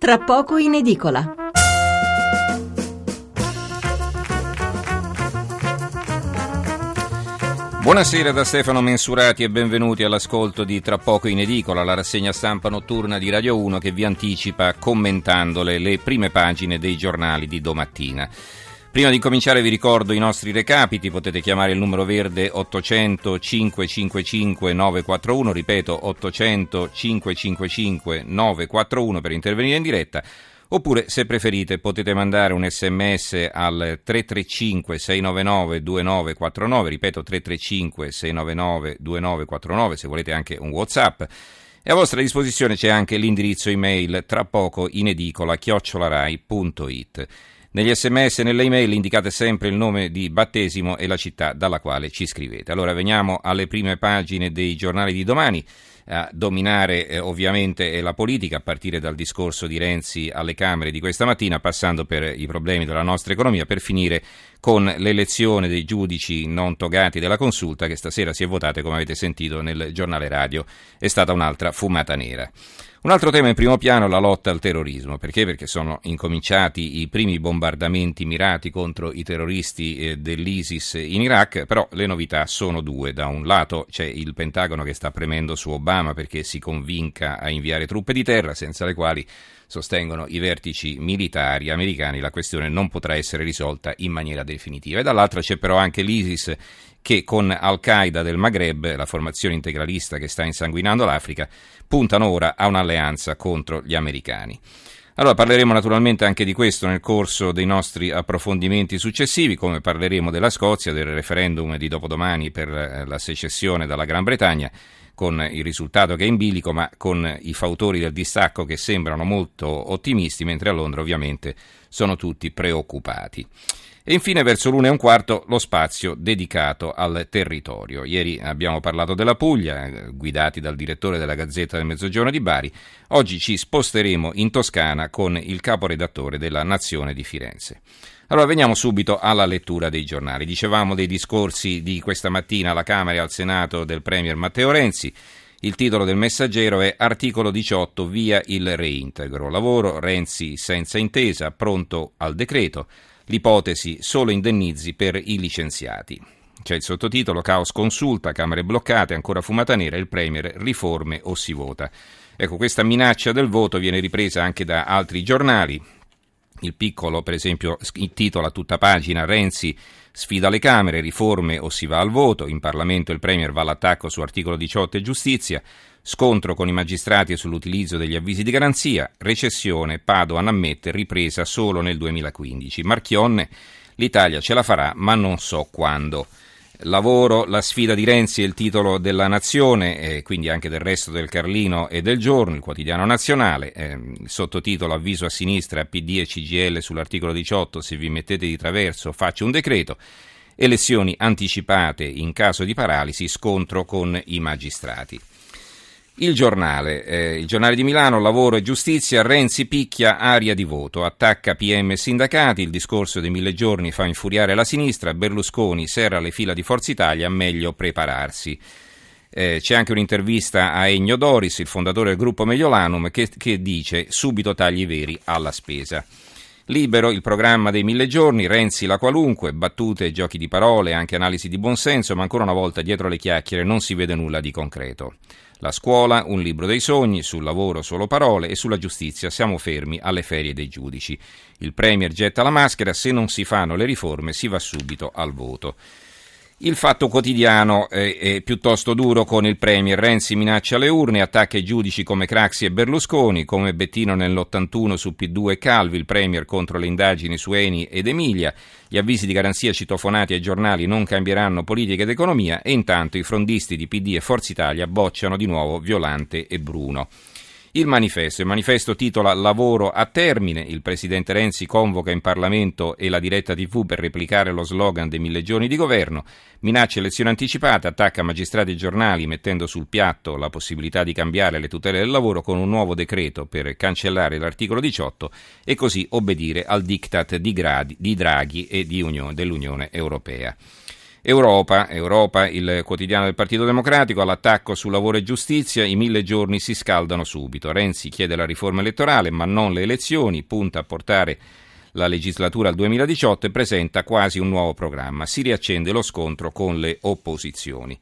tra poco in edicola. Buonasera da Stefano Mensurati e benvenuti all'ascolto di Tra poco in edicola, la rassegna stampa notturna di Radio 1 che vi anticipa commentandole le prime pagine dei giornali di domattina. Prima di cominciare vi ricordo i nostri recapiti, potete chiamare il numero verde 800 555 941, ripeto 800 555 941 per intervenire in diretta, oppure se preferite potete mandare un sms al 335 699 2949, ripeto 335 699 2949 se volete anche un whatsapp. E a vostra disposizione c'è anche l'indirizzo email tra poco in edicola chiocciolarai.it. Negli sms e nelle email indicate sempre il nome di battesimo e la città dalla quale ci scrivete. Allora veniamo alle prime pagine dei giornali di domani. A dominare eh, ovviamente la politica, a partire dal discorso di Renzi alle Camere di questa mattina, passando per i problemi della nostra economia, per finire con l'elezione dei giudici non togati della consulta, che stasera si è votata, come avete sentito nel giornale radio, è stata un'altra fumata nera. Un altro tema in primo piano è la lotta al terrorismo. Perché? Perché sono incominciati i primi bombardamenti mirati contro i terroristi eh, dell'ISIS in Iraq, però le novità sono due. Da un lato c'è il Pentagono che sta premendo su Obama perché si convinca a inviare truppe di terra, senza le quali sostengono i vertici militari americani, la questione non potrà essere risolta in maniera definitiva. E dall'altra c'è però anche l'ISIS che con Al-Qaeda del Maghreb, la formazione integralista che sta insanguinando l'Africa, puntano ora a un'alleanza contro gli americani. Allora parleremo naturalmente anche di questo nel corso dei nostri approfondimenti successivi, come parleremo della Scozia, del referendum di dopodomani per eh, la secessione dalla Gran Bretagna, con il risultato che è in bilico, ma con i fautori del distacco che sembrano molto ottimisti, mentre a Londra ovviamente sono tutti preoccupati. E infine verso l'una e un quarto lo spazio dedicato al territorio. Ieri abbiamo parlato della Puglia, eh, guidati dal direttore della Gazzetta del Mezzogiorno di Bari. Oggi ci sposteremo in Toscana con il caporedattore della Nazione di Firenze. Allora veniamo subito alla lettura dei giornali. Dicevamo dei discorsi di questa mattina alla Camera e al Senato del Premier Matteo Renzi. Il titolo del messaggero è Articolo 18 via il reintegro. Lavoro Renzi senza intesa, pronto al decreto. L'ipotesi solo indennizi per i licenziati. C'è il sottotitolo Caos consulta, Camere bloccate, ancora fumata nera, il Premier riforme o si vota. Ecco, questa minaccia del voto viene ripresa anche da altri giornali. Il piccolo, per esempio, titola a tutta pagina Renzi sfida le Camere, riforme o si va al voto. In Parlamento il Premier va all'attacco su articolo 18 e giustizia. Scontro con i magistrati sull'utilizzo degli avvisi di garanzia, recessione, Padoan ammette ripresa solo nel 2015. Marchionne, l'Italia ce la farà, ma non so quando. Lavoro, la sfida di Renzi è il titolo della Nazione, e quindi anche del resto del Carlino e del Giorno, il quotidiano nazionale. Eh, sottotitolo Avviso a sinistra, PD e CGL sull'articolo 18, se vi mettete di traverso faccio un decreto. Elezioni anticipate in caso di paralisi, scontro con i magistrati. Il giornale, eh, il giornale di Milano, lavoro e giustizia, Renzi picchia aria di voto, attacca PM e sindacati, il discorso dei mille giorni fa infuriare la sinistra, Berlusconi serra le fila di Forza Italia, meglio prepararsi. Eh, c'è anche un'intervista a Ennio Doris, il fondatore del gruppo Mediolanum, che, che dice subito tagli veri alla spesa. Libero il programma dei mille giorni, Renzi la qualunque, battute, giochi di parole, anche analisi di buonsenso, ma ancora una volta dietro le chiacchiere non si vede nulla di concreto. La scuola, un libro dei sogni, sul lavoro solo parole e sulla giustizia siamo fermi alle ferie dei giudici. Il Premier getta la maschera, se non si fanno le riforme si va subito al voto. Il fatto quotidiano è, è, piuttosto duro con il Premier. Renzi minaccia le urne, attacca i giudici come Craxi e Berlusconi, come Bettino nell'81 su P2 e Calvi, il Premier contro le indagini su Eni ed Emilia. Gli avvisi di garanzia citofonati ai giornali non cambieranno politica ed economia e intanto i frondisti di PD e Forza Italia bocciano di nuovo Violante e Bruno. Il manifesto. Il manifesto titola Lavoro a termine. Il presidente Renzi convoca in Parlamento e la diretta TV per replicare lo slogan dei mille giorni di governo. Minaccia elezione anticipata, attacca magistrati e giornali mettendo sul piatto la possibilità di cambiare le tutele del lavoro con un nuovo decreto per cancellare l'articolo 18 e così obbedire al diktat di, gradi, di Draghi e di Unione, dell'Unione Europea. Europa, Europa, il quotidiano del Partito Democratico, all'attacco su lavoro e giustizia, i mille giorni si scaldano subito. Renzi chiede la riforma elettorale ma non le elezioni, punta a portare la legislatura al 2018 e presenta quasi un nuovo programma. Si riaccende lo scontro con le opposizioni.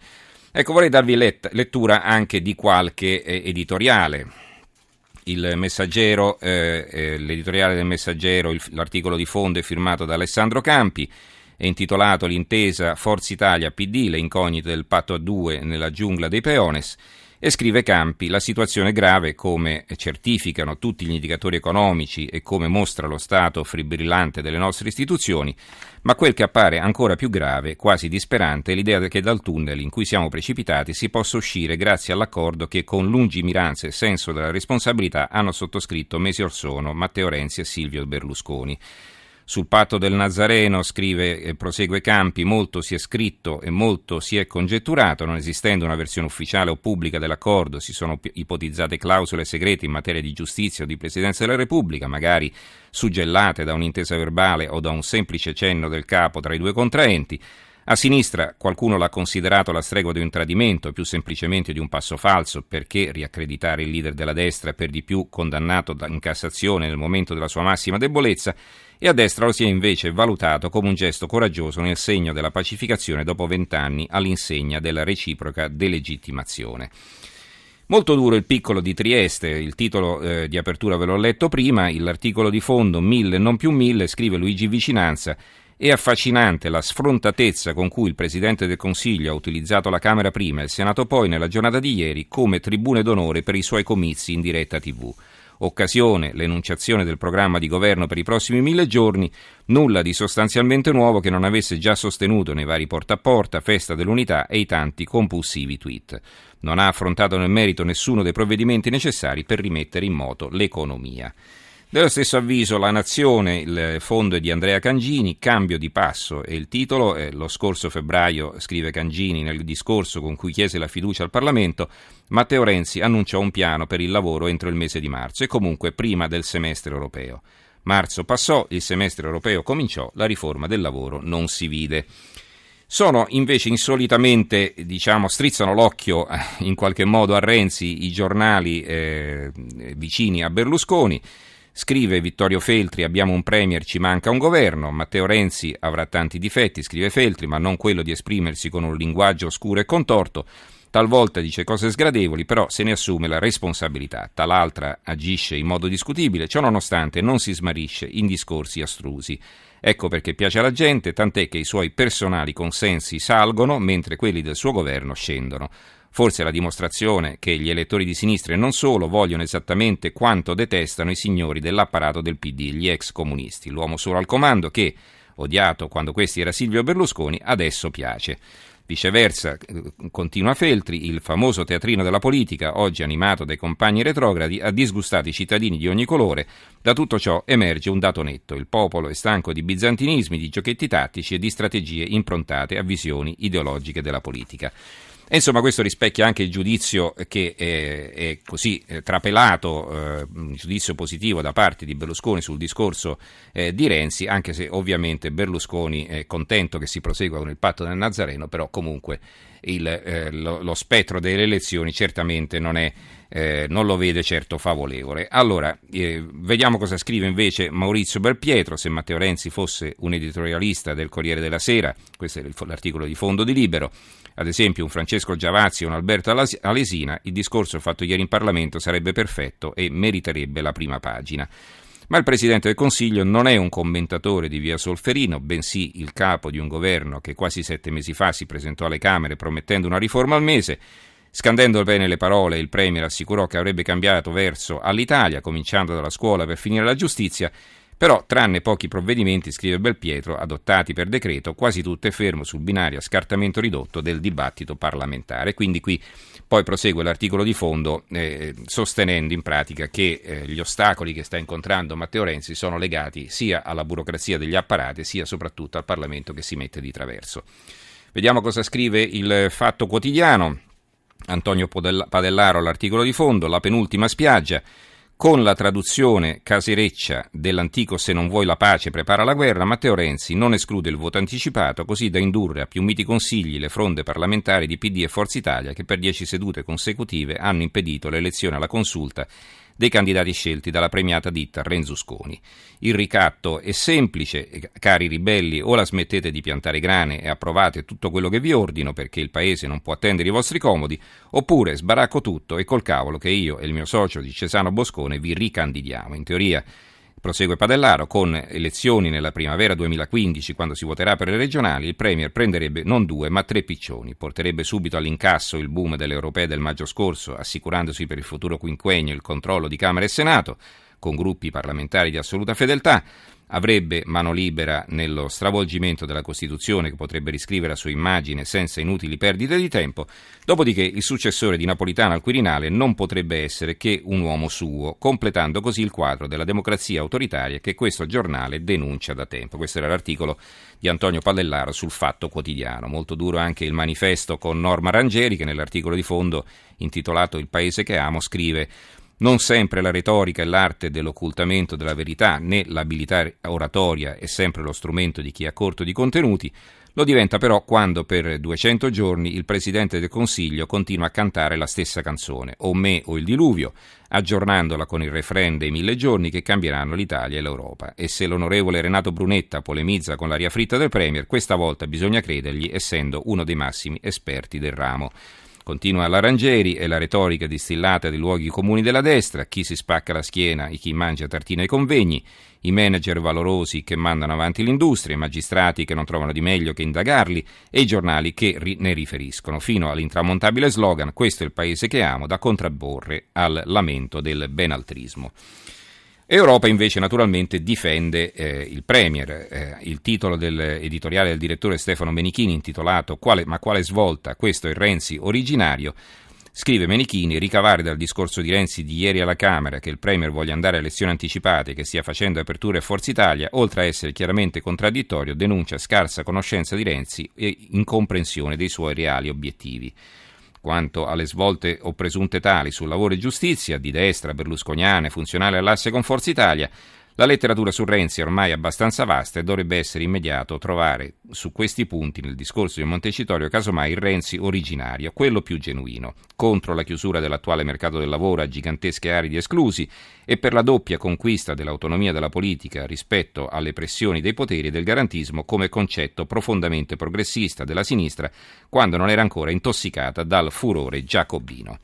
Ecco, vorrei darvi let- lettura anche di qualche eh, editoriale. Eh, eh, l'editoriale del Messaggero, il, l'articolo di fondo è firmato da Alessandro Campi è intitolato L'intesa Forza Italia PD, le incognite del patto a due nella giungla dei peones. E scrive Campi, la situazione è grave come certificano tutti gli indicatori economici e come mostra lo stato fibrillante delle nostre istituzioni, ma quel che appare ancora più grave, quasi disperante, è l'idea che dal tunnel in cui siamo precipitati si possa uscire grazie all'accordo che con lungimiranza e senso della responsabilità hanno sottoscritto mesi or sono Matteo Renzi e Silvio Berlusconi. Sul patto del Nazareno, scrive e prosegue Campi, molto si è scritto e molto si è congetturato, non esistendo una versione ufficiale o pubblica dell'accordo, si sono ipotizzate clausole segrete in materia di giustizia o di Presidenza della Repubblica, magari suggellate da un'intesa verbale o da un semplice cenno del capo tra i due contraenti. A sinistra qualcuno l'ha considerato la stregua di un tradimento, più semplicemente di un passo falso, perché riaccreditare il leader della destra, per di più condannato in Cassazione nel momento della sua massima debolezza, e a destra lo si è invece valutato come un gesto coraggioso nel segno della pacificazione dopo vent'anni all'insegna della reciproca delegittimazione. Molto duro il piccolo di Trieste, il titolo eh, di apertura ve l'ho letto prima, l'articolo di fondo mille non più mille, scrive Luigi Vicinanza, è affascinante la sfrontatezza con cui il Presidente del Consiglio ha utilizzato la Camera prima e il Senato poi nella giornata di ieri come tribune d'onore per i suoi comizi in diretta TV. Occasione, l'enunciazione del programma di governo per i prossimi mille giorni, nulla di sostanzialmente nuovo che non avesse già sostenuto nei vari porta a porta, festa dell'unità e i tanti compulsivi tweet. Non ha affrontato nel merito nessuno dei provvedimenti necessari per rimettere in moto l'economia. Dello stesso avviso La Nazione, il fondo è di Andrea Cangini, Cambio di passo è il titolo, eh, lo scorso febbraio, scrive Cangini nel discorso con cui chiese la fiducia al Parlamento, Matteo Renzi annunciò un piano per il lavoro entro il mese di marzo e comunque prima del semestre europeo. Marzo passò, il semestre europeo cominciò, la riforma del lavoro non si vide. Sono invece insolitamente, diciamo, strizzano l'occhio eh, in qualche modo a Renzi i giornali eh, vicini a Berlusconi. Scrive Vittorio Feltri, abbiamo un Premier, ci manca un governo. Matteo Renzi avrà tanti difetti, scrive Feltri, ma non quello di esprimersi con un linguaggio oscuro e contorto. Talvolta dice cose sgradevoli, però se ne assume la responsabilità. Tal'altra agisce in modo discutibile, ciò nonostante non si smarisce in discorsi astrusi. Ecco perché piace alla gente, tant'è che i suoi personali consensi salgono mentre quelli del suo governo scendono. Forse la dimostrazione che gli elettori di sinistra e non solo vogliono esattamente quanto detestano i signori dell'apparato del PD, gli ex comunisti, l'uomo solo al comando che, odiato quando questi era Silvio Berlusconi, adesso piace. Viceversa, continua Feltri, il famoso teatrino della politica, oggi animato dai compagni retrogradi, ha disgustato i cittadini di ogni colore. Da tutto ciò emerge un dato netto. Il popolo è stanco di bizantinismi, di giochetti tattici e di strategie improntate a visioni ideologiche della politica. E insomma questo rispecchia anche il giudizio che è, è così eh, trapelato, eh, un giudizio positivo da parte di Berlusconi sul discorso eh, di Renzi, anche se ovviamente Berlusconi è contento che si prosegua con il patto del Nazareno, però comunque il, eh, lo, lo, spettro delle elezioni certamente non, è, eh, non lo vede certo favorevole. Allora, eh, vediamo cosa scrive invece Maurizio Belpietro, se Matteo Renzi fosse un editorialista del Corriere della Sera, questo è l'articolo di fondo di Libero, ad esempio un Francesco Giavazzi o un Alberto Alesina, il discorso fatto ieri in Parlamento sarebbe perfetto e meriterebbe la prima pagina. Ma il Presidente del Consiglio non è un commentatore di via Solferino, bensì il capo di un governo che quasi sette mesi fa si presentò alle Camere promettendo una riforma al mese. Scandendo bene le parole, il Premier assicurò che avrebbe cambiato verso all'Italia, cominciando dalla scuola per finire la giustizia, però, tranne pochi provvedimenti, scrive Belpietro, adottati per decreto, quasi tutto è fermo sul binario a scartamento ridotto del dibattito parlamentare. Quindi qui poi prosegue l'articolo di fondo eh, sostenendo in pratica che eh, gli ostacoli che sta incontrando Matteo Renzi sono legati sia alla burocrazia degli apparati sia soprattutto al Parlamento che si mette di traverso. Vediamo cosa scrive il Fatto Quotidiano. Antonio Padellaro, l'articolo di fondo, la penultima spiaggia. Con la traduzione casereccia dell'antico Se non vuoi la pace, prepara la guerra, Matteo Renzi non esclude il voto anticipato, così da indurre a più miti consigli le fronde parlamentari di PD e Forza Italia che per dieci sedute consecutive hanno impedito l'elezione alla consulta dei candidati scelti dalla premiata ditta Renzusconi. Il ricatto è semplice, cari ribelli, o la smettete di piantare grane e approvate tutto quello che vi ordino perché il paese non può attendere i vostri comodi, oppure sbaracco tutto e col cavolo che io e il mio socio di Cesano Boscone vi ricandidiamo. In teoria Prosegue Padellaro, con elezioni nella primavera 2015, quando si voterà per le regionali, il Premier prenderebbe non due ma tre piccioni, porterebbe subito all'incasso il boom delle europee del maggio scorso, assicurandosi per il futuro quinquennio il controllo di Camera e Senato, con gruppi parlamentari di assoluta fedeltà, avrebbe mano libera nello stravolgimento della Costituzione che potrebbe riscrivere a sua immagine senza inutili perdite di tempo, dopodiché il successore di Napolitano al Quirinale non potrebbe essere che un uomo suo, completando così il quadro della democrazia autoritaria che questo giornale denuncia da tempo. Questo era l'articolo di Antonio Pallellaro sul Fatto Quotidiano. Molto duro anche il manifesto con Norma Rangeri che nell'articolo di fondo intitolato Il paese che amo scrive non sempre la retorica è l'arte dell'occultamento della verità, né l'abilità oratoria è sempre lo strumento di chi ha corto di contenuti, lo diventa però quando per 200 giorni il Presidente del Consiglio continua a cantare la stessa canzone, o me o il diluvio, aggiornandola con il refrain dei mille giorni che cambieranno l'Italia e l'Europa. E se l'onorevole Renato Brunetta polemizza con l'aria fritta del Premier, questa volta bisogna credergli, essendo uno dei massimi esperti del ramo. Continua la Rangeri e la retorica distillata dei luoghi comuni della destra, chi si spacca la schiena e chi mangia tartine ai convegni, i manager valorosi che mandano avanti l'industria, i magistrati che non trovano di meglio che indagarli e i giornali che ne riferiscono, fino all'intramontabile slogan questo è il paese che amo, da contrabborre al lamento del benaltrismo. Europa invece naturalmente difende eh, il Premier. Eh, il titolo dell'editoriale del direttore Stefano Menichini intitolato quale, Ma quale svolta? Questo è il Renzi originario. Scrive Menichini, ricavare dal discorso di Renzi di ieri alla Camera che il Premier voglia andare a elezioni anticipate e che stia facendo aperture a Forza Italia, oltre a essere chiaramente contraddittorio, denuncia scarsa conoscenza di Renzi e incomprensione dei suoi reali obiettivi. Quanto alle svolte o presunte tali sul lavoro e giustizia, di destra, berlusconiane, funzionali all'asse con Forza Italia, la letteratura su Renzi è ormai abbastanza vasta e dovrebbe essere immediato trovare su questi punti nel discorso di Montecitorio casomai il Renzi originario, quello più genuino, contro la chiusura dell'attuale mercato del lavoro a gigantesche aree di esclusi e per la doppia conquista dell'autonomia della politica rispetto alle pressioni dei poteri e del garantismo come concetto profondamente progressista della sinistra quando non era ancora intossicata dal furore giacobino.